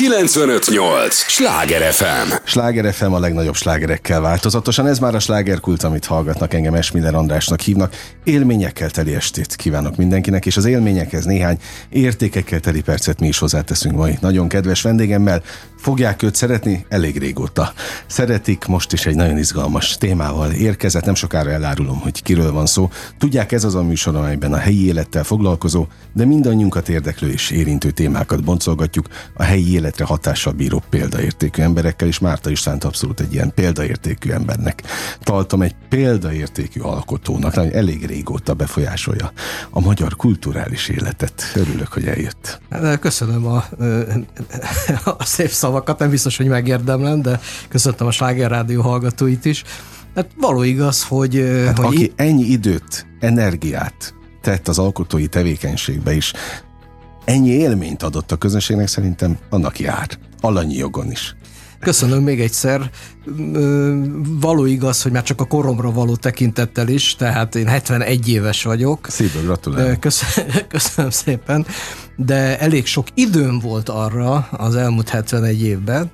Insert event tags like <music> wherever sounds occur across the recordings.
958! Sláger FM! Sláger FM a legnagyobb slágerekkel változatosan. Ez már a slágerkult, amit hallgatnak engem Esmiller Andrásnak hívnak. Élményekkel teli estét kívánok mindenkinek, és az élményekhez néhány értékekkel teli percet mi is hozzáteszünk mai nagyon kedves vendégemmel. Fogják őt szeretni? Elég régóta. Szeretik, most is egy nagyon izgalmas témával érkezett, nem sokára elárulom, hogy kiről van szó. Tudják, ez az a műsor, amelyben a helyi élettel foglalkozó, de mindannyiunkat érdeklő és érintő témákat boncolgatjuk a helyi életre hatással bíró példaértékű emberekkel, és Márta Istvánt abszolút egy ilyen példaértékű embernek. Találtam egy példaértékű alkotónak, nagyon elég régóta befolyásolja a magyar kulturális életet. Örülök, hogy eljött. Köszönöm a, a szép szavakat, nem biztos, hogy megérdemlem, de köszöntöm a Sláger Rádió hallgatóit is. Hát való igaz, hogy... Hát hogy aki ennyi időt, energiát tett az alkotói tevékenységbe is, ennyi élményt adott a közönségnek, szerintem annak jár. Alanyi jogon is. Köszönöm még egyszer. Való igaz, hogy már csak a koromra való tekintettel is, tehát én 71 éves vagyok. Szívből gratulálok. Köszönöm, <laughs> köszönöm szépen, de elég sok időm volt arra az elmúlt 71 évben,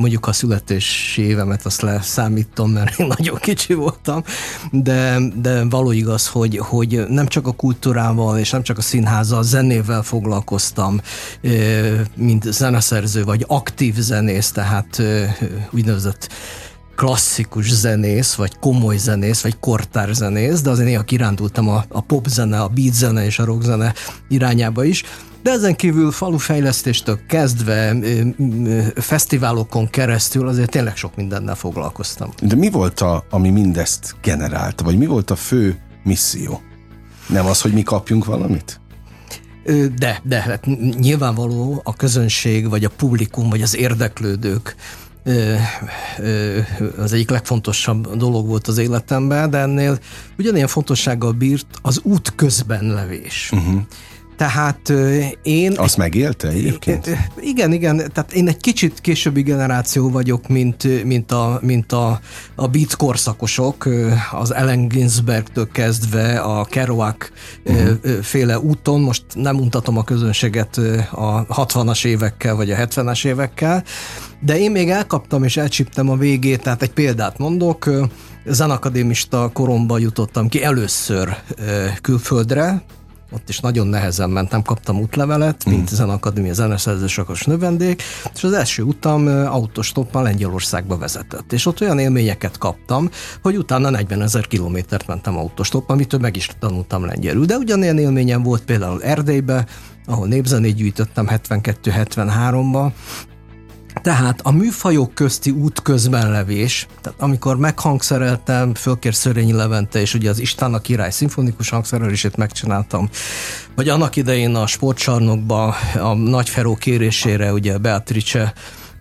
mondjuk a születési évemet azt leszámítom, mert én nagyon kicsi voltam, de, de való igaz, hogy, hogy nem csak a kultúrával, és nem csak a színházzal, zenével foglalkoztam, mint zeneszerző, vagy aktív zenész, tehát úgynevezett klasszikus zenész, vagy komoly zenész, vagy kortár zenész, de azért néha kirándultam a, a popzene, a beatzene és a rockzene irányába is. De ezen kívül falufejlesztéstől kezdve fesztiválokon keresztül azért tényleg sok mindennel foglalkoztam. De mi volt a, ami mindezt generálta, vagy mi volt a fő misszió? Nem az, hogy mi kapjunk valamit? De, de hát nyilvánvaló a közönség, vagy a publikum, vagy az érdeklődők az egyik legfontosabb dolog volt az életemben, de ennél ugyanilyen fontossággal bírt az út közben levés. Uh-huh. Tehát én... Azt megélte egyébként? Igen, igen. Tehát én egy kicsit későbbi generáció vagyok, mint, mint, a, mint a, a beat korszakosok, az Ellen Ginsbergtől kezdve a Kerouac uh-huh. féle úton. Most nem mutatom a közönséget a 60-as évekkel, vagy a 70-es évekkel, de én még elkaptam és elcsíptem a végét, tehát egy példát mondok, zenakadémista koromban jutottam ki először külföldre, ott is nagyon nehezen mentem, kaptam útlevelet, mint mm. Zenakadémia zeneszerzősakos növendék, és az első utam autostoppal Lengyelországba vezetett. És ott olyan élményeket kaptam, hogy utána 40 ezer kilométert mentem autostoppal, amitől meg is tanultam lengyelül. De ugyanilyen élményem volt például Erdélybe, ahol népzenét gyűjtöttem 72-73-ba, tehát a műfajok közti út közben levés, tehát amikor meghangszereltem, fölkér Szörényi Levente, és ugye az Istán a király szimfonikus hangszerelését megcsináltam, vagy annak idején a sportcsarnokba a Nagy Feró kérésére, ugye Beatrice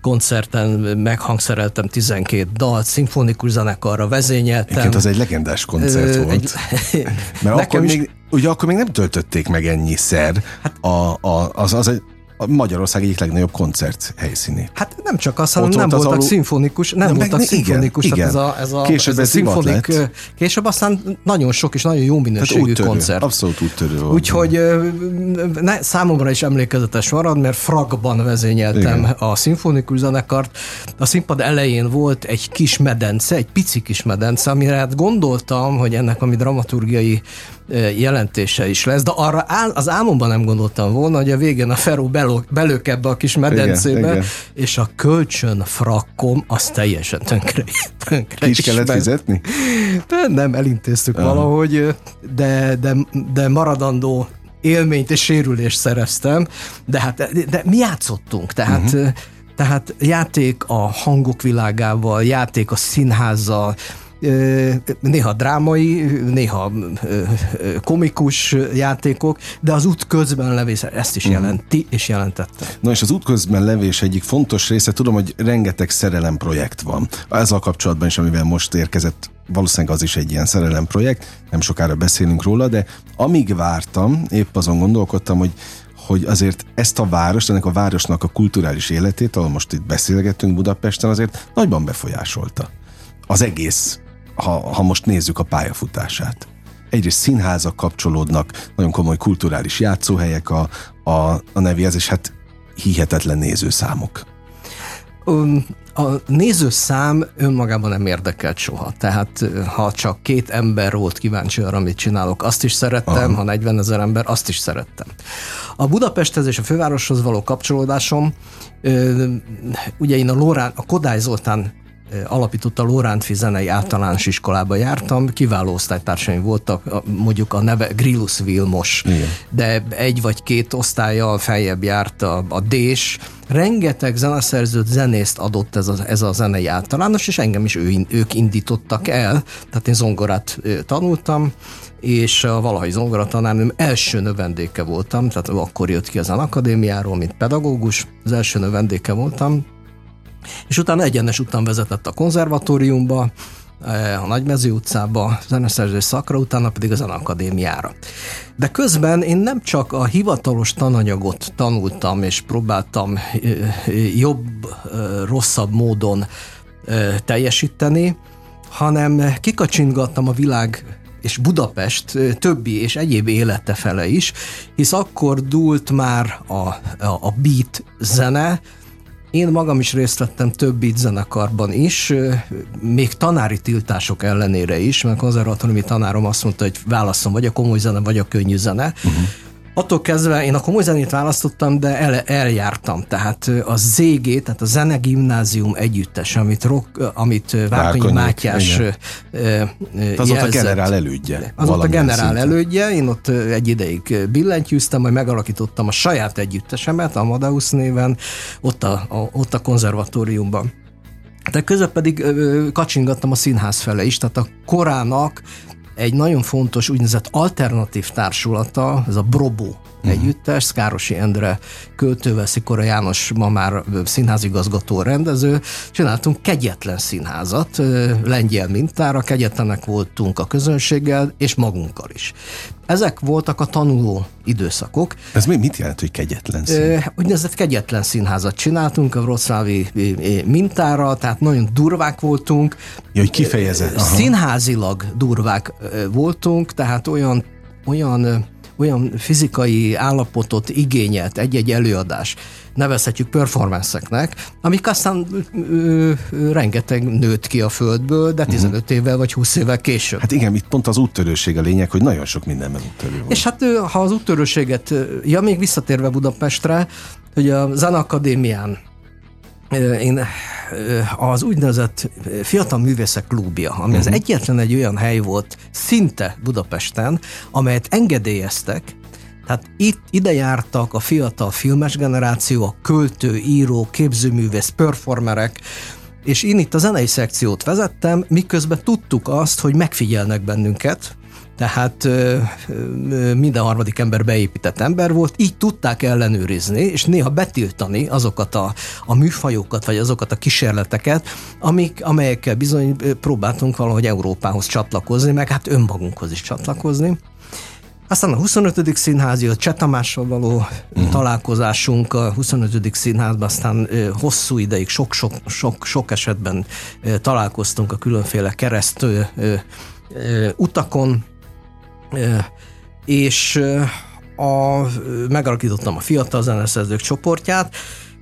koncerten meghangszereltem 12 dalt, szimfonikus zenekarra vezényeltem. Egyébként az egy legendás koncert Ö, volt. Egy, Mert <laughs> akkor is... még, ugye akkor még nem töltötték meg ennyiszer. Hát, a, a, az, az egy a Magyarország egyik legnagyobb koncert helyszínét. Hát nem csak az, hanem nem voltak alul... szimfonikus, nem, nem voltak szimfonikus, igen, tehát igen. ez a, ez a, később ez a szimfonik, lett. később aztán nagyon sok és nagyon jó minőségű úttörő, koncert. Abszolút úttörő volt. Úgyhogy ne, számomra is emlékezetes marad, mert fragban vezényeltem igen. a szimfonikus zenekart. A színpad elején volt egy kis medence, egy pici kis medence, amire hát gondoltam, hogy ennek ami dramaturgiai jelentése is lesz, de arra áll, az álmomban nem gondoltam volna, hogy a végén a Feró belök ebbe a kis medencébe, igen, igen. és a kölcsön frakkom az teljesen tönkre, tönkre Ki is kellett fizetni? De nem, elintéztük uh. valahogy, de, de, de maradandó élményt és sérülést szereztem, de hát de mi játszottunk, tehát uh-huh. tehát játék a hangok világával, játék a színházzal, néha drámai, néha komikus játékok, de az út közben levés ezt is mhm. jelenti, és jelentette. Na és az út közben levés egyik fontos része, tudom, hogy rengeteg szerelem projekt van. Ezzel kapcsolatban is, amivel most érkezett valószínűleg az is egy ilyen szerelem projekt, nem sokára beszélünk róla, de amíg vártam, épp azon gondolkodtam, hogy hogy azért ezt a várost, ennek a városnak a kulturális életét, ahol most itt beszélgetünk Budapesten, azért nagyban befolyásolta. Az egész ha, ha most nézzük a pályafutását. Egyrészt színházak kapcsolódnak, nagyon komoly kulturális játszóhelyek a, a, a nevéhez, és hát hihetetlen nézőszámok. A nézőszám önmagában nem érdekelt soha. Tehát ha csak két ember volt kíváncsi arra, amit csinálok, azt is szerettem, Aha. ha 40 ezer ember, azt is szerettem. A Budapesthez és a fővároshoz való kapcsolódásom, ugye én a, Lorán, a Kodály Zoltán alapította Lórántfi zenei általános iskolába jártam, kiváló osztálytársaim voltak, mondjuk a neve Grillus Vilmos, Igen. de egy vagy két osztályjal feljebb járt a, a Dés, rengeteg zeneszerzőt, zenészt adott ez a, ez a zenei általános, és engem is ő, ők indítottak el, tehát én zongorát tanultam, és a valahogy zongoratanárnőm első növendéke voltam, tehát akkor jött ki az akadémiáról, mint pedagógus, az első növendéke voltam, és utána egyenes után vezetett a konzervatóriumba, eh, a Nagymező utcába, zeneszerző szakra, utána pedig a Zeneakadémiára. De közben én nem csak a hivatalos tananyagot tanultam, és próbáltam eh, jobb, eh, rosszabb módon teljesíteni, hanem kikacsingattam a világ és Budapest többi és egyéb élete fele is, hisz akkor dúlt már a, a, a beat zene, én magam is részt vettem több beat zenekarban is, még tanári tiltások ellenére is, mert konzervatóriumi tanárom azt mondta, hogy válaszom, vagy a komoly zene, vagy a könnyű zene. Uh-huh. Attól kezdve én a komoly zenét választottam, de el, eljártam. Tehát a ZG, tehát a Zene Gimnázium együttes, amit, rock, amit Várkonyi Mátyás igen. Az ott a generál elődje. Az ott a generál szinten. elődje, én ott egy ideig billentyűztem, majd megalakítottam a saját együttesemet, Amadeus néven, ott a, a, ott a konzervatóriumban. De közben pedig ö, kacsingattam a színház fele is, tehát a korának egy nagyon fontos úgynevezett alternatív társulata, ez a Brobo uh-huh. együttes, Szkárosi Endre költővel, Szikora János ma már színházigazgató, rendező, csináltunk kegyetlen színházat, lengyel mintára, kegyetlenek voltunk a közönséggel, és magunkkal is. Ezek voltak a tanuló időszakok. Ez mi, mit jelent, hogy kegyetlen színház? Úgynevezett kegyetlen színházat csináltunk a Wrocławi mintára, tehát nagyon durvák voltunk. Ja, hogy kifejezett. Aha. Színházilag durvák voltunk, tehát olyan, olyan olyan fizikai állapotot igényelt egy-egy előadás, nevezhetjük performanszeknek, amik aztán ö, ö, rengeteg nőtt ki a földből, de 15 uh-huh. évvel vagy 20 évvel később. Hát igen, itt pont az úttörőség a lényeg, hogy nagyon sok mindenben úttörő van. És hát ha az úttörőséget, ja még visszatérve Budapestre, hogy a Zenakadémián én az úgynevezett Fiatal Művészek Klubja, ami az egyetlen egy olyan hely volt szinte Budapesten, amelyet engedélyeztek, tehát itt ide jártak a fiatal filmes generáció, a költő, író, képzőművész, performerek, és én itt a zenei szekciót vezettem, miközben tudtuk azt, hogy megfigyelnek bennünket, tehát minden harmadik ember beépített ember volt, így tudták ellenőrizni, és néha betiltani azokat a, a műfajokat, vagy azokat a kísérleteket, amik, amelyekkel bizony próbáltunk valahogy Európához csatlakozni, meg hát önmagunkhoz is csatlakozni. Aztán a 25. színház jött, Cseh Tamással való uh-huh. találkozásunk a 25. színházban, aztán hosszú ideig, sok-sok sok, sok esetben találkoztunk a különféle kereszt utakon, és a, megalakítottam a fiatal zeneszerzők csoportját,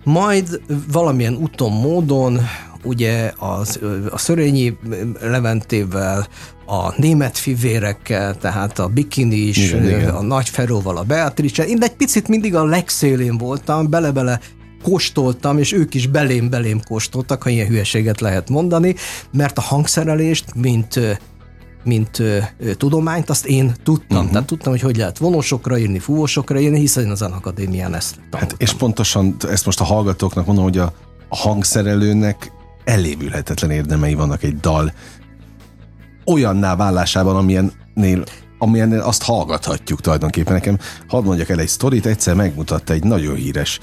majd valamilyen úton, módon ugye az, a Szörényi Leventével, a német fivérekkel, tehát a Bikini is, igen, igen. a Nagy Feróval, a Beatrice. Én egy picit mindig a legszélén voltam, bele-bele kóstoltam, és ők is belém-belém kóstoltak, ha ilyen hülyeséget lehet mondani, mert a hangszerelést, mint mint ö, ö, tudományt, azt én tudtam. Uh-huh. Tehát tudtam, hogy hogy lehet vonósokra írni, fúvósokra írni, hiszen az akadémián ezt tanultam. Hát és pontosan ezt most a hallgatóknak mondom, hogy a, a hangszerelőnek elévülhetetlen érdemei vannak egy dal olyanná válásában, amilyennél amilyen azt hallgathatjuk tulajdonképpen. Nekem hadd mondjak el egy sztorit, egyszer megmutatta egy nagyon híres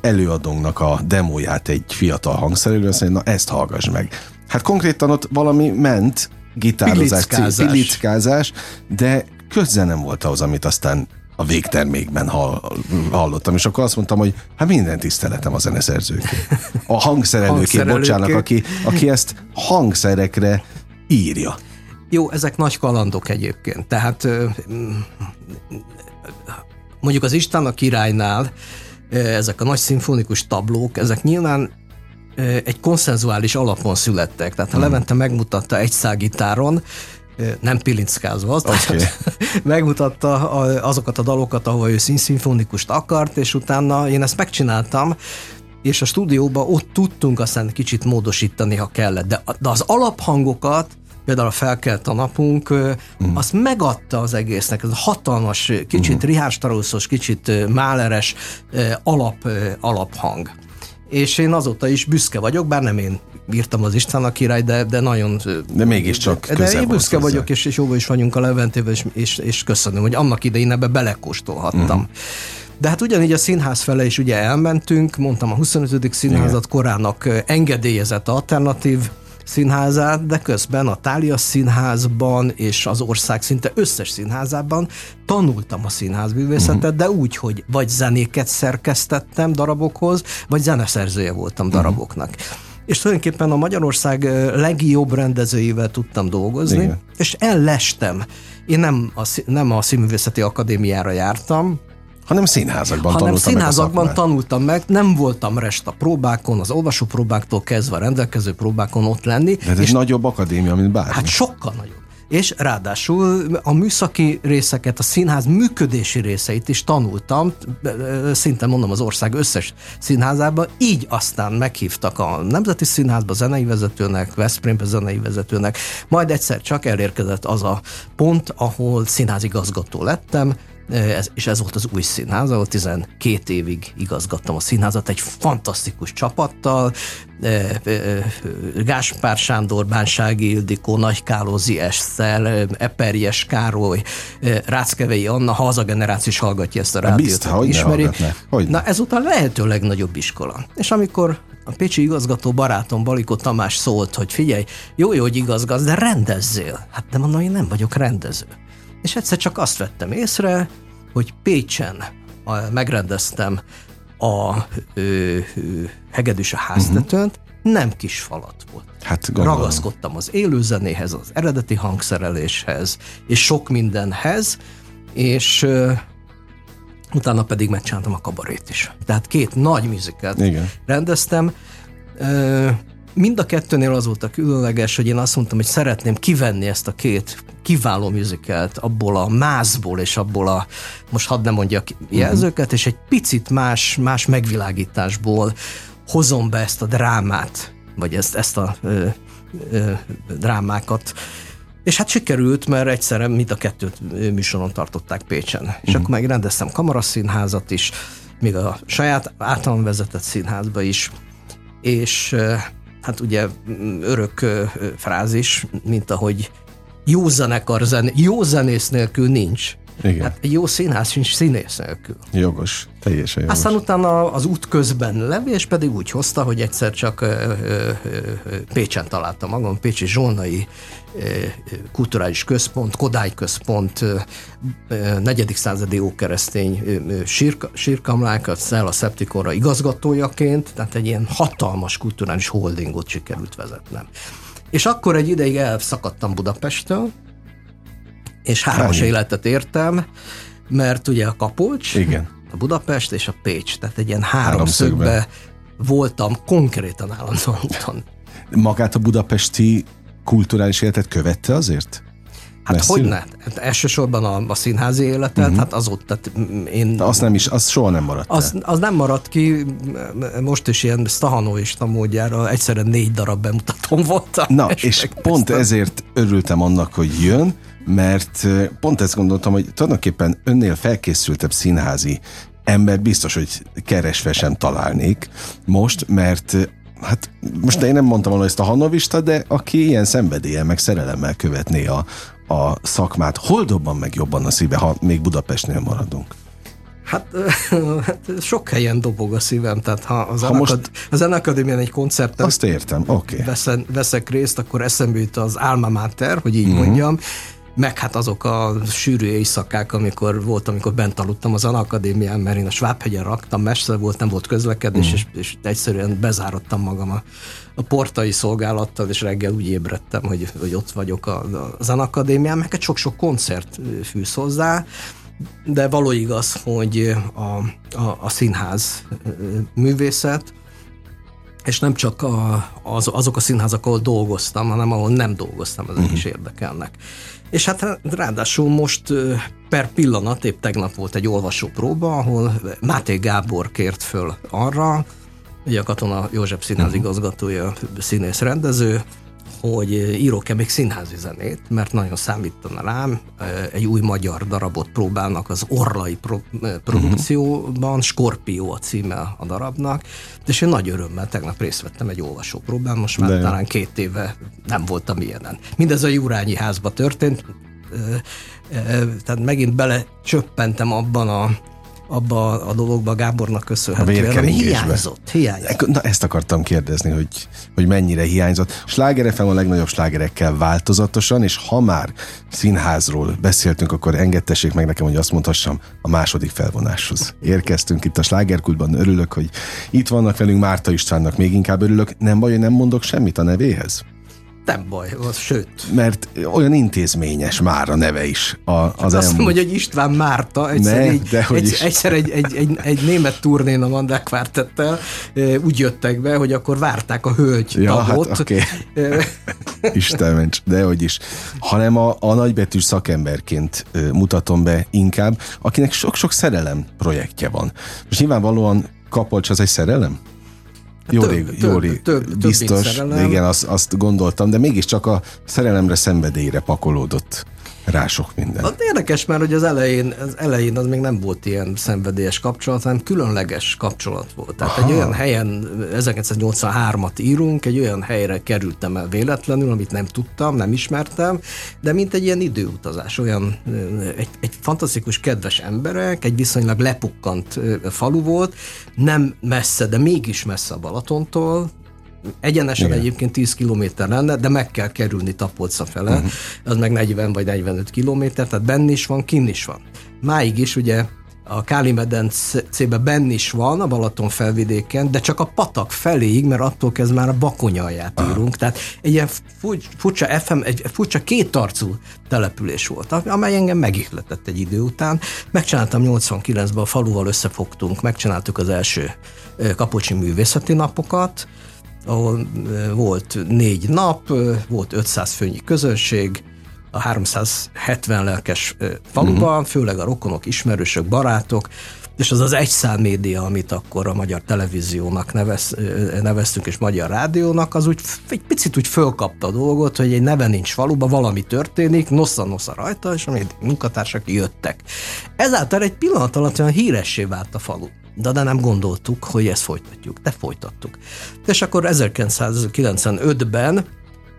előadónknak a demóját egy fiatal hangszerelő, azt mondja, na ezt hallgass meg. Hát konkrétan ott valami ment, gitározás, pilickázás. pilickázás, de köze nem volt ahhoz, amit aztán a végtermékben hall, hallottam, és akkor azt mondtam, hogy hát minden tiszteletem a zeneszerzőké. A <laughs> hangszerelőké, bocsánat, aki, aki ezt hangszerekre írja. Jó, ezek nagy kalandok egyébként. Tehát mondjuk az István a királynál ezek a nagy szimfonikus tablók, ezek nyilván egy konszenzuális alapon születtek. Tehát a Levente megmutatta egy szágitáron, nem pilinckázva, okay. <laughs> megmutatta azokat a dalokat, ahol ő színszimfonikust akart, és utána én ezt megcsináltam, és a stúdióban ott tudtunk aztán kicsit módosítani, ha kellett, de, de az alaphangokat például a felkelt a napunk, mm. azt megadta az egésznek, ez a hatalmas, kicsit mm. Straussos, kicsit máleres alap, alaphang. És én azóta is büszke vagyok, bár nem én írtam az István a király, de, de nagyon... De mégiscsak De, de én büszke hozzá. vagyok, és, és jóban is vagyunk a Leventével, és, és, és köszönöm, hogy annak idején ebbe belekóstolhattam. Mm. De hát ugyanígy a színház fele is ugye elmentünk, mondtam a 25. színházat Igen. korának engedélyezett alternatív színházát, de közben a Tália színházban és az ország szinte összes színházában tanultam a színházművészetet, de úgy, hogy vagy zenéket szerkesztettem darabokhoz, vagy zeneszerzője voltam uh-huh. daraboknak és tulajdonképpen a Magyarország legjobb rendezőivel tudtam dolgozni, Igen. és ellestem. Én nem a, nem a Színművészeti Akadémiára jártam, hanem színházakban hanem tanultam színházakban meg tanultam meg, nem voltam rest a próbákon, az olvasó próbáktól kezdve a rendelkező próbákon ott lenni. De ez és egy nagyobb akadémia, mint bármi. Hát sokkal nagyobb és ráadásul a műszaki részeket, a színház működési részeit is tanultam, szinte mondom az ország összes színházában, így aztán meghívtak a Nemzeti Színházba zenei vezetőnek, Veszprémbe zenei vezetőnek, majd egyszer csak elérkezett az a pont, ahol színházigazgató lettem, ez, és ez volt az új színház, ahol 12 évig igazgattam a színházat, egy fantasztikus csapattal, Gáspár Sándor, Bánsági Ildikó, Nagy Kálózi Eszter, Eperjes Károly, Ráckevei Anna, ha az a generáció is hallgatja ezt a rádiót, Biztos, hogy ismeri. Hogy Na ezúttal lehető legnagyobb iskola. És amikor a Pécsi igazgató barátom Balikó Tamás szólt, hogy figyelj, jó, jó, hogy igazgatsz, de rendezzél. Hát de mondom, én nem vagyok rendező. És egyszer csak azt vettem észre, hogy Pécsen megrendeztem a ö, ö, hegedűs a háztetőnt, uh-huh. nem kis falat volt. Hát gondolom. Ragaszkodtam az élőzenéhez, az eredeti hangszereléshez, és sok mindenhez, és ö, utána pedig megcsináltam a kabarét is. Tehát két nagy műzikát rendeztem. Ö, mind a kettőnél az volt a különleges, hogy én azt mondtam, hogy szeretném kivenni ezt a két kiváló műzikelt abból a mászból és abból a, most hadd nem mondjak jelzőket, uh-huh. és egy picit más, más megvilágításból hozom be ezt a drámát, vagy ezt, ezt a ö, ö, drámákat. És hát sikerült, mert egyszerre mind a kettőt műsoron tartották Pécsen. Uh-huh. És mhm. akkor megrendeztem kamaraszínházat is, még a saját általam vezetett színházba is, és hát ugye örök frázis, mint ahogy jó zenekar, zen, jó zenész nélkül nincs. Igen. Hát jó színház sincs színész nélkül. Jogos, teljesen jogos. Aztán utána az út közben levés pedig úgy hozta, hogy egyszer csak ö, ö, ö, Pécsen találtam magam, Pécsi Zsolnai ö, kulturális központ, Kodály központ, ö, negyedik századi ókeresztény sírka, sírkamlák, a Szella Szeptikorra igazgatójaként, tehát egy ilyen hatalmas kulturális holdingot sikerült vezetnem. És akkor egy ideig elszakadtam Budapesttől, és hármas Hány. életet értem, mert ugye a Kapolcs, Igen. a Budapest és a Pécs, tehát egy ilyen háromszögbe voltam konkrétan állandóan úton. Magát a budapesti kulturális életet követte azért? Hát hogy ne? Hát elsősorban a, a színházi életet, uh-huh. hát azóta tehát én... De azt nem is, az soha nem maradt az, az nem maradt ki, most is ilyen Stahanoista módjára egyszerűen négy darab bemutatom volt. Na, és, és pont ezért örültem annak, hogy jön, mert pont ezt gondoltam, hogy tulajdonképpen önnél felkészültebb színházi ember biztos, hogy keresve sem találnék most, mert hát most én nem mondtam volna ezt a hanovista, de aki ilyen szenvedélyen, meg szerelemmel követné a, a szakmát, hol dobban meg jobban a szíve, ha még Budapestnél maradunk? Hát, hát sok helyen dobog a szívem, tehát ha az, ha most... a Zenakadémián egy koncerten Azt értem. Okay. veszek részt, akkor eszembe jut az Alma Mater, hogy így uh-huh. mondjam, meg hát azok a sűrű éjszakák, amikor volt, amikor bent aludtam az Akadémián, mert én a Svábhegyen raktam, mester volt, nem volt közlekedés, mm. és, és egyszerűen bezárodtam magam a, a portai szolgálattal, és reggel úgy ébredtem, hogy, hogy ott vagyok a, a Akadémián, meg egy sok-sok koncert fűsz hozzá, de való igaz, hogy a, a, a színház művészet, és nem csak a, az, azok a színházak, ahol dolgoztam, hanem ahol nem dolgoztam, ezek uh-huh. is érdekelnek. És hát ráadásul most per pillanat, épp tegnap volt egy olvasópróba, ahol Máté Gábor kért föl arra, ugye a Katona József színház uh-huh. igazgatója, színész rendező, hogy írok-e még színházi zenét, mert nagyon számítana rám. Egy új magyar darabot próbálnak az Orlai pro- produkcióban, Skorpió a címe a darabnak, és én nagy örömmel tegnap részt vettem egy olvasó próbán, most már De talán két éve nem voltam ilyenen. Mindez a Jurányi házba történt, tehát megint bele csöppentem abban a abba a dologba Gábornak köszönhetően, ami hiányzott. hiányzott. Na ezt akartam kérdezni, hogy, hogy mennyire hiányzott. Sláger FM a legnagyobb slágerekkel változatosan, és ha már színházról beszéltünk, akkor engedtessék meg nekem, hogy azt mondhassam a második felvonáshoz. Érkeztünk itt a slágerkultban, örülök, hogy itt vannak velünk, Márta Istvánnak még inkább örülök. Nem baj, hogy nem mondok semmit a nevéhez? Nem baj, az sőt. Mert olyan intézményes már a neve is. A, az hát azt mondom, hogy István Márta, egyszer, ne, így, egy, is. egyszer egy, egy, egy, egy német turnén a Mandák Kvártettel úgy jöttek be, hogy akkor várták a hölgy ja, tagot. Hát, okay. <laughs> Isten ments, de hogy is. Hanem a, a nagybetűs szakemberként mutatom be inkább, akinek sok-sok szerelem projektje van. Most nyilvánvalóan Kapolcs az egy szerelem? Jó rég, jó rég, több, biztos, több igen, azt, azt gondoltam, de mégiscsak a szerelemre, szenvedélyre pakolódott rá sok minden. Az érdekes, mert hogy az elején, az elején az még nem volt ilyen szenvedélyes kapcsolat, hanem különleges kapcsolat volt. Tehát Aha. egy olyan helyen, 1983-at írunk, egy olyan helyre kerültem el véletlenül, amit nem tudtam, nem ismertem, de mint egy ilyen időutazás, olyan egy, egy fantasztikus, kedves emberek, egy viszonylag lepukkant falu volt, nem messze, de mégis messze a Balatontól, Egyenesen Igen. egyébként 10 kilométer lenne, de meg kell kerülni Tapolca fele, uh-huh. az meg 40 vagy 45 kilométer, tehát benn is van, kin is van. Máig is ugye a Káli medencébe benn is van, a Balaton felvidéken, de csak a patak feléig, mert attól kezd már a bakonyalját írunk. Tehát egy ilyen furcsa FM, egy furcsa kétarcú település volt, amely engem megihletett egy idő után. Megcsináltam 89-ben, a faluval összefogtunk, megcsináltuk az első Kapocsi művészeti napokat, ahol volt négy nap, volt 500 főnyi közönség, a 370 lelkes faluban, uh-huh. főleg a rokonok, ismerősök, barátok, és az az egyszám média, amit akkor a magyar televíziónak nevez, neveztünk, és magyar rádiónak, az úgy egy picit úgy fölkapta a dolgot, hogy egy neve nincs faluba, valami történik, nosza-nosza rajta, és a munkatársak jöttek. Ezáltal egy pillanat alatt olyan híressé vált a falu de, de nem gondoltuk, hogy ezt folytatjuk. De folytattuk. És akkor 1995-ben,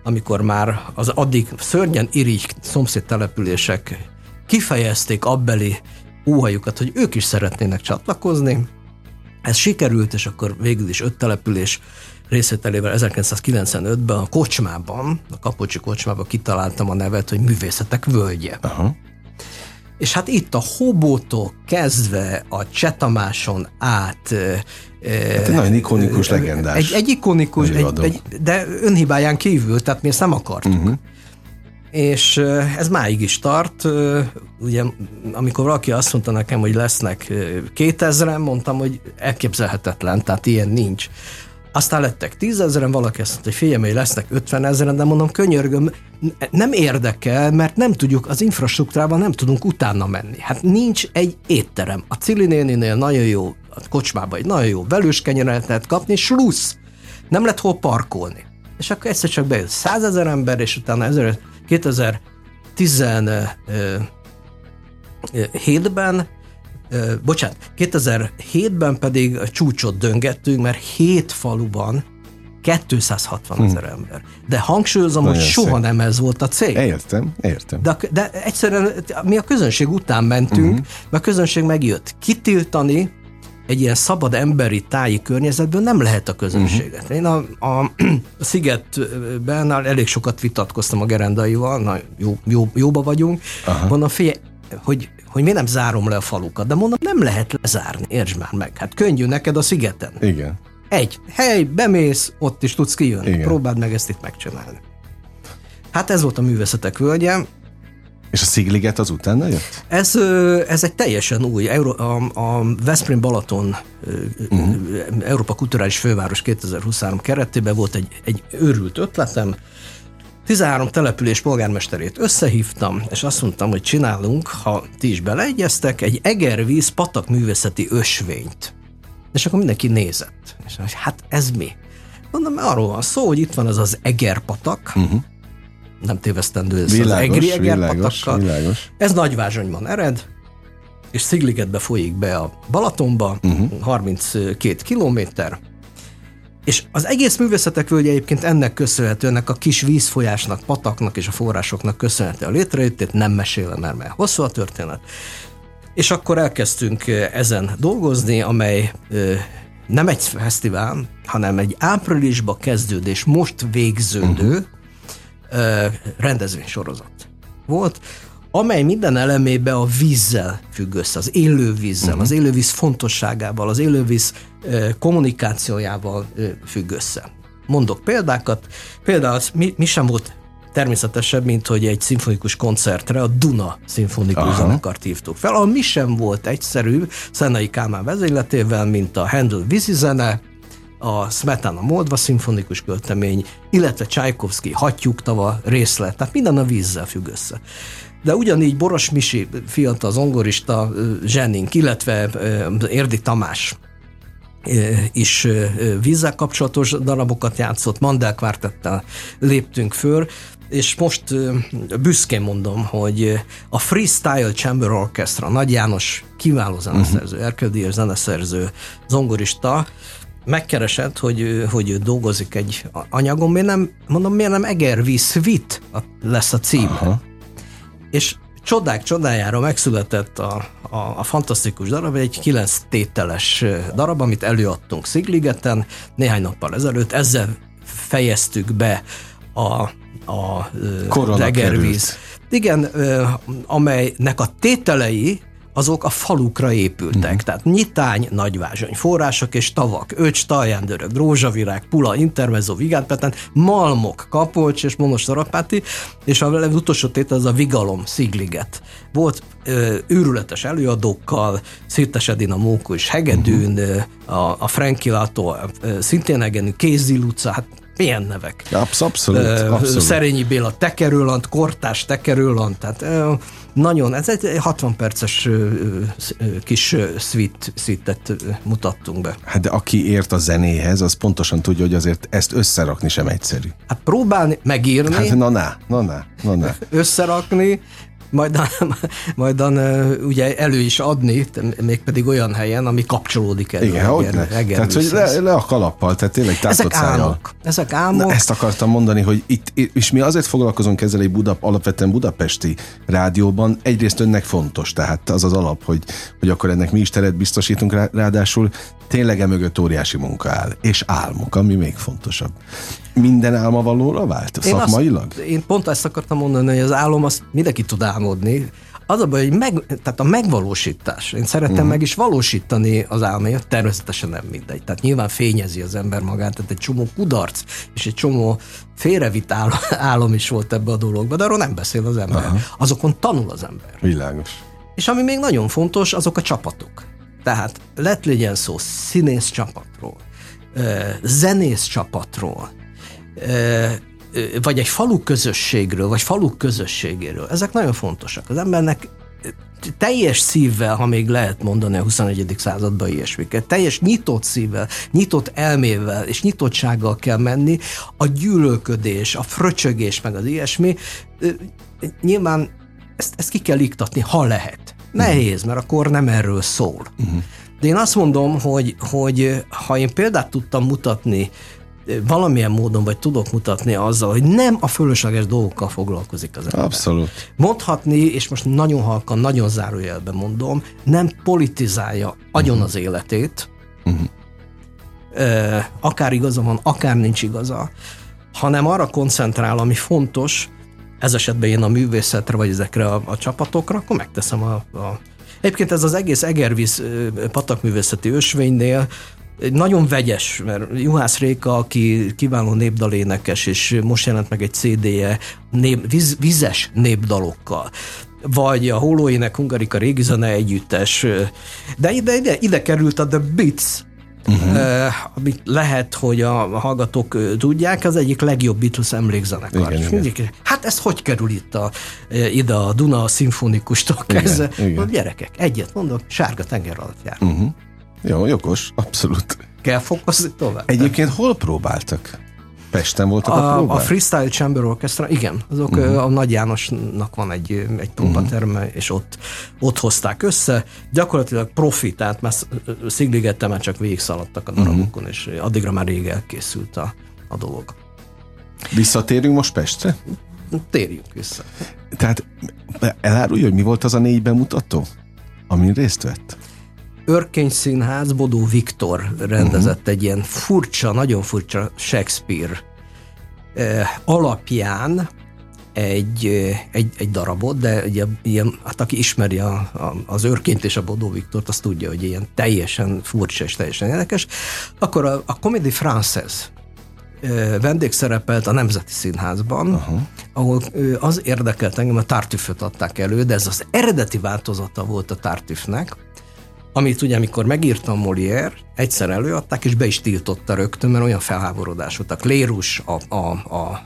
amikor már az addig szörnyen irigy szomszéd települések kifejezték abbeli óhajukat, hogy ők is szeretnének csatlakozni, ez sikerült, és akkor végül is öt település részvételével 1995-ben a kocsmában, a Kapocsi kocsmában kitaláltam a nevet, hogy Művészetek Völgye. Aha. És hát itt a Hobótól kezdve a Csetamáson át Hát egy nagyon ikonikus, legendás. Egy, egy ikonikus, egy, egy, de önhibáján kívül, tehát mi ezt nem akartuk. Uh-huh. És ez máig is tart. Ugye, amikor valaki azt mondta nekem, hogy lesznek 2000-en, mondtam, hogy elképzelhetetlen, tehát ilyen nincs. Aztán lettek tízezeren, valaki azt mondta, hogy figyelj, lesznek 50 ezeren, de mondom, könyörgöm, nem érdekel, mert nem tudjuk, az infrastruktúrában nem tudunk utána menni. Hát nincs egy étterem. A Cili néninél nagyon jó, a kocsmában egy nagyon jó velős kenyeret lehet kapni, slusz. Nem lehet hol parkolni. És akkor egyszer csak bejött százezer ember, és utána 2017-ben bocsánat, 2007-ben pedig a csúcsot döngettünk, mert hét faluban 260 ezer hmm. ember. De hangsúlyozom, Nagyon hogy soha szép. nem ez volt a cél. Értem, értem. De, de egyszerűen mi a közönség után mentünk, uh-huh. mert a közönség megjött. Kitiltani egy ilyen szabad emberi táji környezetből nem lehet a közönséget. Uh-huh. Én a, a, a Szigetben elég sokat vitatkoztam a gerendaival, na, jó, jó, jóba vagyunk. Aha. Mondom, figyelj, hogy hogy miért nem zárom le a falukat. De mondom, nem lehet lezárni, értsd már meg. Hát könnyű neked a szigeten. Igen. Egy hely, bemész, ott is tudsz kijönni. Igen. Próbáld meg ezt itt megcsinálni. Hát ez volt a művészetek völgye, És a Szigliget az utána jött? Ez, ez egy teljesen új, Euró, a, a Veszprém Balaton uh-huh. Európa Kulturális Főváros 2023 keretében volt egy, egy őrült ötletem, 13 település polgármesterét összehívtam, és azt mondtam, hogy csinálunk, ha ti is beleegyeztek, egy egervíz patakművészeti ösvényt. És akkor mindenki nézett. És mondja, hát ez mi? Mondom, arról van szó, hogy itt van az az egerpatak, uh-huh. nem tévesztendő, ez világos, az egri egerpatakkal. Világos. Ez Nagyvázsonyban ered, és Szigligetbe folyik be a Balatonba, uh-huh. 32 kilométer, és az egész művészetek völgye egyébként ennek köszönhető, ennek a kis vízfolyásnak, pataknak és a forrásoknak köszönhető a létrejöttét, nem mesélem el, mert hosszú a történet. És akkor elkezdtünk ezen dolgozni, amely nem egy fesztivál, hanem egy áprilisba kezdődés, most végződő uh-huh. rendezvénysorozat volt, amely minden elemébe a vízzel függ össze, az élővízzel, uh-huh. az élővíz fontosságával, az élővíz kommunikációjával függ össze. Mondok példákat, például mi, mi sem volt természetesebb, mint hogy egy szimfonikus koncertre a Duna szimfonikus Aha. zenekart hívtuk fel, ahol mi sem volt egyszerű Szenai Kálmán vezényletével, mint a Handel vízi zene, a Smetana Moldva szimfonikus költemény, illetve Csajkovszki hattyúktava részlet, tehát minden a vízzel függ össze. De ugyanígy Boros Misi, fiatal zongorista, zsenink, illetve Érdi Tamás is vízzel kapcsolatos darabokat játszott, Mandel Quartettel léptünk föl, és most büszkén mondom, hogy a Freestyle Chamber Orchestra, Nagy János kiváló zeneszerző, uh-huh. erköldíjas zeneszerző, zongorista, megkeresett, hogy, hogy ő dolgozik egy anyagon, miért nem, mondom, miért nem Egervíz Svit lesz a cím. Aha. És csodák csodájára megszületett a, a, a fantasztikus darab, egy kilenc tételes darab, amit előadtunk Szigligeten néhány nappal ezelőtt. Ezzel fejeztük be a, a Egervíz. Igen, amelynek a tételei azok a falukra épültek. Uh-huh. Tehát nyitány, nagyvázsony, források és tavak, öcs, taljandörög, rózsavirág, pula, intermezzo, vigánpeten, malmok, kapolcs és monostorapáti, és az utolsó tétel az a vigalom, szigliget. Volt ö, őrületes előadókkal, Szirtes Edina Móko és Hegedűn, uh-huh. a, a Frankilátó, szintén Egenű, Kézi Luca, hát milyen nevek? Absz- abszolút, abszolút. Szerényi Béla, Tekerőland, Kortás Tekerőland, tehát nagyon, ez egy 60 perces kis szvit, szvitet mutattunk be. Hát de aki ért a zenéhez, az pontosan tudja, hogy azért ezt összerakni sem egyszerű. Hát próbálni, megírni. Hát na na, na na, na na. Összerakni, majd, <laughs> majd ugye elő is adni, mégpedig olyan helyen, ami kapcsolódik elő. Igen, hogy ne. Tehát, hogy le, le, a kalappal, tehát tényleg Ezek álmok. Ezek álmok. Na, ezt akartam mondani, hogy itt, és mi azért foglalkozunk ezzel egy Buda, alapvetően budapesti rádióban, egyrészt önnek fontos, tehát az az alap, hogy, hogy akkor ennek mi is teret biztosítunk, ráadásul tényleg emögött óriási munka áll, és álmok, ami még fontosabb minden álma valóra vált én szakmailag? Azt, én pont ezt akartam mondani, hogy az álom azt mindenki tud álmodni. Az a baj, hogy meg, tehát a megvalósítás. Én szerettem uh-huh. meg is valósítani az álmaimat, természetesen nem mindegy. Tehát nyilván fényezi az ember magát, tehát egy csomó kudarc és egy csomó félrevitt álom, álom is volt ebbe a dologba, de arról nem beszél az ember. Uh-huh. Azokon tanul az ember. Világos. És ami még nagyon fontos, azok a csapatok. Tehát lett legyen szó színész csapatról, zenész csapatról, vagy egy falu közösségről, vagy falu közösségéről. Ezek nagyon fontosak. Az embernek teljes szívvel, ha még lehet mondani a 21. században ilyesmiket, teljes nyitott szívvel, nyitott elmével és nyitottsággal kell menni, a gyűlölködés, a fröcsögés, meg az ilyesmi, nyilván ezt, ezt ki kell iktatni, ha lehet. Nehéz, mert akkor nem erről szól. Uh-huh. De én azt mondom, hogy, hogy ha én példát tudtam mutatni valamilyen módon vagy tudok mutatni azzal, hogy nem a fölösleges dolgokkal foglalkozik az ember. Abszolút. Mondhatni, és most nagyon halkan, nagyon zárójelben mondom, nem politizálja agyon uh-huh. az életét, uh-huh. akár igaza van, akár nincs igaza, hanem arra koncentrál, ami fontos, ez esetben én a művészetre, vagy ezekre a, a csapatokra, akkor megteszem a, a Egyébként ez az egész Egervíz patakművészeti ösvénynél nagyon vegyes, mert Juhász Réka, aki kiváló népdalénekes, és most jelent meg egy CD-je nép, víz, vizes népdalokkal vagy a Holóének Hungarika régi zene együttes, de ide, ide, ide került a The Beats, uh-huh. uh, amit lehet, hogy a hallgatók tudják, az egyik legjobb Beatles emlékzenekar. Igen, igen. Hát ez hogy kerül itt a, ide a Duna a szimfonikustól kezdve? Gyerekek, egyet mondok, sárga tenger alatt jár. Uh-huh. Jó, jogos, abszolút. Kell fokozni tovább. Egyébként hol próbáltak? Pesten voltak a, a próbák? A Freestyle Chamber Orchestra, igen. Azok uh-huh. a Nagy Jánosnak van egy, egy próbaterme, uh-huh. és ott, ott hozták össze. Gyakorlatilag profi, tehát már Szigligette már csak végigszaladtak a darabokon, uh-huh. és addigra már rég elkészült a, a dolog. Visszatérünk most Pestre? Térjünk vissza. Tehát elárulja, hogy mi volt az a négy bemutató, amin részt vett? Örkény Színház, Bodó Viktor rendezett uh-huh. egy ilyen furcsa, nagyon furcsa Shakespeare eh, alapján egy, egy, egy darabot, de ugye, ilyen, hát aki ismeri a, a, az őrként és a Bodó Viktort, az tudja, hogy ilyen teljesen furcsa és teljesen érdekes. Akkor a, a Comédie Française vendégszerepelt a Nemzeti Színházban, uh-huh. ahol az érdekelt engem, a Tartüföt adták elő, de ez az eredeti változata volt a Tartüfnek, amit ugye, amikor megírtam Molière, egyszer előadták, és be is tiltotta rögtön, mert olyan felháborodás volt. A klérus, a, a, a,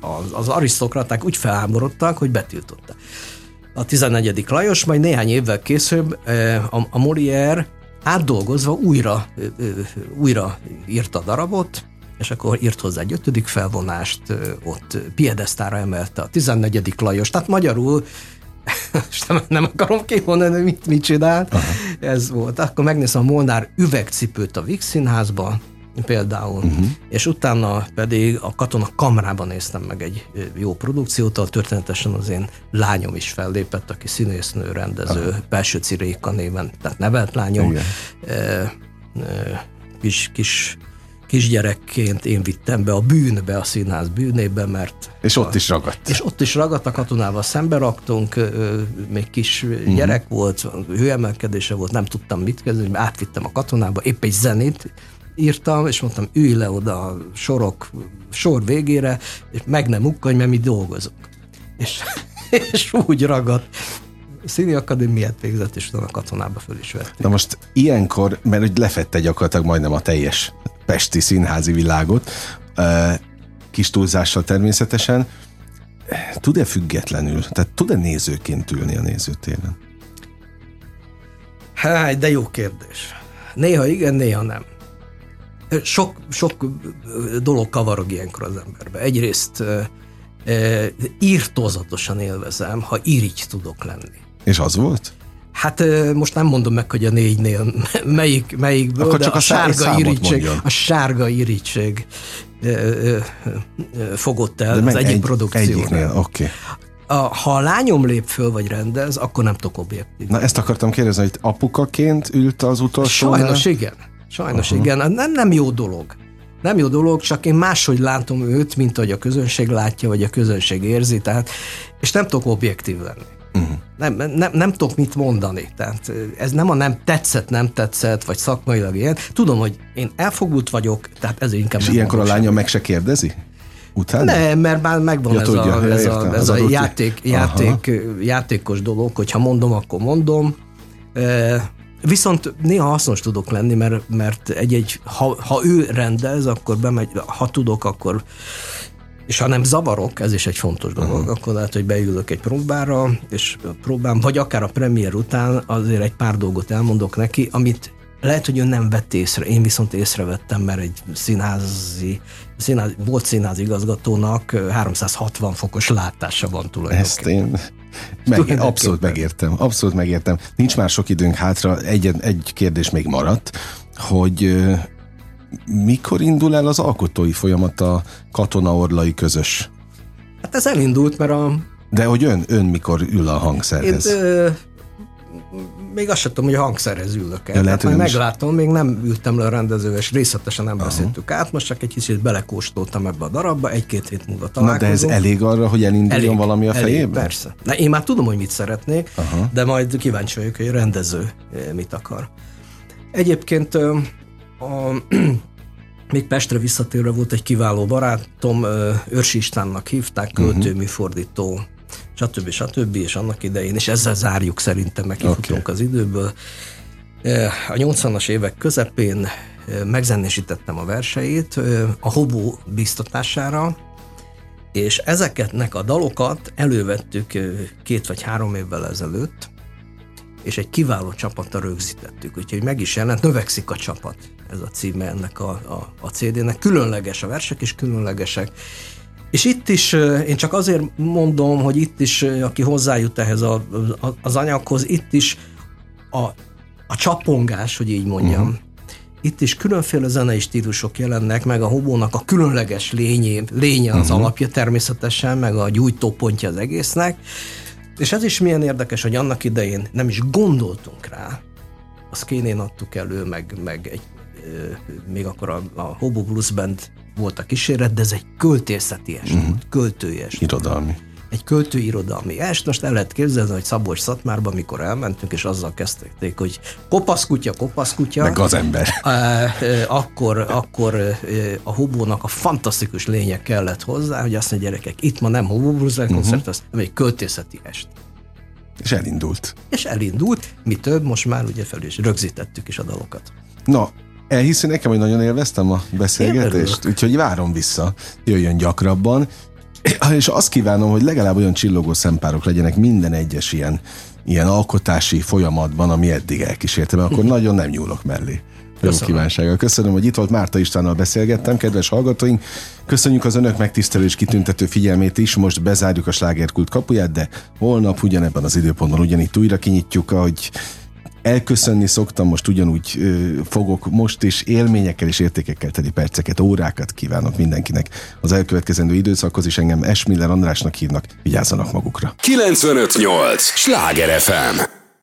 a, az arisztokraták úgy felháborodtak, hogy betiltotta. A 14. Lajos, majd néhány évvel később a, a Molière átdolgozva újra, újra írta a darabot, és akkor írt hozzá egy ötödik felvonást, ott piedesztára emelte a 14. Lajos, tehát magyarul <laughs> nem, nem akarom kimondani, mit, mit csinált. Aha. Ez volt. Akkor megnézem a Molnár üvegcipőt a Vix színházban, például, uh-huh. és utána pedig a Katona kamrában néztem meg egy jó produkciót, ahol történetesen az én lányom is fellépett, aki színésznő, rendező, Aha. Belső Ciréka néven, tehát nevelt lányom. Igen. E, e, kis, kis kisgyerekként én vittem be a bűnbe, a színház bűnébe, mert... És ott a, is ragadt. És ott is ragadt, a katonával szembe raktunk, még kis uh-huh. gyerek volt, hőemelkedése volt, nem tudtam mit kezdeni, átvittem a katonába, épp egy zenét írtam, és mondtam, ülj le oda a sorok, sor végére, és meg nem ukkadj, mert mi dolgozunk. És, <laughs> és úgy ragadt. Színi akadémiát végzett, és utána a katonába föl is vett. Na most ilyenkor, mert hogy lefette gyakorlatilag majdnem a teljes pesti színházi világot, kis túlzással természetesen, tud-e függetlenül, tehát tud-e nézőként ülni a nézőtéren? Hát, de jó kérdés. Néha igen, néha nem. Sok, sok dolog kavarog ilyenkor az emberbe. Egyrészt e, írtózatosan élvezem, ha irigy tudok lenni. És az volt? Hát most nem mondom meg, hogy a négynél <laughs> melyik, melyikből, Akkor csak a, a sárga irítség, a sárga irítség fogott el de az egyik egy, produkcióra. oké. Okay. ha a lányom lép föl vagy rendez, akkor nem tudok objektív. Na ezt akartam kérdezni, hogy apukaként ült az utolsó? Sajnos igen. Sajnos uh-huh. igen. Nem, nem jó dolog. Nem jó dolog, csak én máshogy látom őt, mint ahogy a közönség látja, vagy a közönség érzi, tehát, és nem tudok objektív lenni. Uh-huh. Nem, nem, nem tudok mit mondani. Tehát ez nem a nem tetszett, nem tetszett, vagy szakmailag ilyen. Tudom, hogy én elfogult vagyok, tehát ez inkább És ilyenkor a lánya meg se kérdezi? Utána? Nem, mert már megvan ja, ez, tudja, a, ez, a, ez a játék, játék, játékos dolog, hogyha mondom, akkor mondom. Viszont néha hasznos tudok lenni, mert, mert egy-egy, ha, ha ő rendez, akkor bemegy, ha tudok, akkor és ha nem zavarok, ez is egy fontos dolog, uh-huh. akkor lehet, hogy beülök egy próbára, és próbám, vagy akár a premier után azért egy pár dolgot elmondok neki, amit lehet, hogy ő nem vett észre, én viszont észrevettem, mert egy színházi, színházi volt színházi igazgatónak 360 fokos látása van tulajdonképpen. Ezt én <laughs> meg, abszolút megértem, abszolút megértem. Nincs már sok időnk hátra, egy, egy kérdés még maradt, hogy mikor indul el az alkotói folyamat a katona-orlai közös? Hát ez elindult, mert a... De hogy ön, ön mikor ül a hangszerhez? Én, ö, még azt sem tudom, hogy a hangszerhez ülök el. lehet, majd meglátom, is... még nem ültem le a rendezővel, és részletesen nem beszéltük át, most csak egy kicsit belekóstoltam ebbe a darabba, egy-két hét múlva találkozunk. Na de ez elég arra, hogy elinduljon elég, valami a elég, fejében? Persze. Na, én már tudom, hogy mit szeretnék, Aha. de majd kíváncsi vagyok, hogy a rendező mit akar. Egyébként a, <clears throat> még Pestre visszatérve volt egy kiváló barátom, Őrsi Istvánnak hívták, költő, uh-huh. műfordító, stb. stb. és annak idején, és ezzel zárjuk szerintem, meg okay. az időből. A 80-as évek közepén megzenésítettem a verseit a Hobó biztatására, és ezeketnek a dalokat elővettük két vagy három évvel ezelőtt, és egy kiváló csapattal rögzítettük, úgyhogy meg is jelent, növekszik a csapat, ez a címe ennek a, a, a CD-nek. Különleges a versek is különlegesek, és itt is, én csak azért mondom, hogy itt is, aki hozzájut ehhez a, a, az anyaghoz, itt is a, a csapongás, hogy így mondjam, uh-huh. itt is különféle zenei stílusok jelennek, meg a hobónak a különleges lényé, lénye az uh-huh. alapja természetesen, meg a gyújtópontja az egésznek, és ez is milyen érdekes, hogy annak idején nem is gondoltunk rá, a Skénén adtuk elő, meg, meg egy, még akkor a, a Hobo Blues Band volt a kíséret, de ez egy költészeti uh-huh. volt, költői est. Irodalmi. Egy költő irodalmi est. Most el lehet képzelni, hogy Szabolcs Szatmárban, amikor elmentünk, és azzal kezdték, hogy kopaszkutya, kopaszkutya. Meg az ember. akkor, akkor a hobónak a fantasztikus lények kellett hozzá, hogy azt mondja, gyerekek, itt ma nem hobó uh-huh. koncert, az egy költészeti est. És elindult. És elindult. Mi több, most már ugye fel is rögzítettük is a dalokat. Na, Elhiszi nekem, hogy nagyon élveztem a beszélgetést, úgyhogy várom vissza, jöjjön gyakrabban, és azt kívánom, hogy legalább olyan csillogó szempárok legyenek minden egyes ilyen, ilyen alkotási folyamatban, ami eddig elkísértem, akkor nagyon nem nyúlok mellé. Jó kívánsággal. Köszönöm, hogy itt volt Márta Istvánnal beszélgettem, kedves hallgatóink. Köszönjük az önök megtisztelő és kitüntető figyelmét is. Most bezárjuk a slágerkult kapuját, de holnap ugyanebben az időpontban ugyanitt újra kinyitjuk, ahogy elköszönni szoktam, most ugyanúgy ö, fogok most is élményekkel és értékekkel teli perceket, órákat kívánok mindenkinek az elkövetkezendő időszakhoz, és engem Esmiller Andrásnak hívnak, vigyázzanak magukra. 958! Sláger FM!